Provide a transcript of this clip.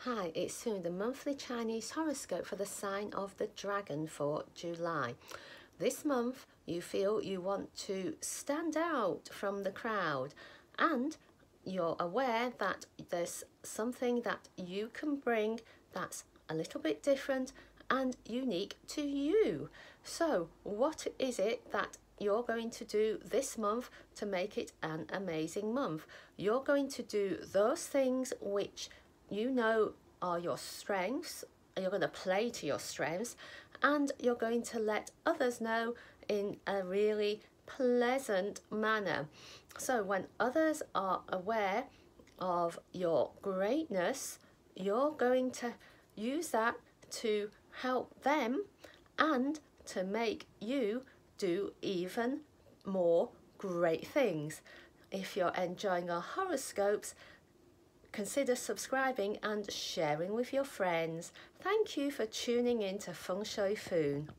Hi, it's Sue, the monthly Chinese horoscope for the sign of the dragon for July. This month, you feel you want to stand out from the crowd and you're aware that there's something that you can bring that's a little bit different and unique to you. So, what is it that you're going to do this month to make it an amazing month? You're going to do those things which you know are your strengths, you're going to play to your strengths, and you're going to let others know in a really pleasant manner. So, when others are aware of your greatness, you're going to use that to help them and to make you do even more great things. If you're enjoying our horoscopes, consider subscribing and sharing with your friends. Thank you for tuning in to Feng Shui Foon.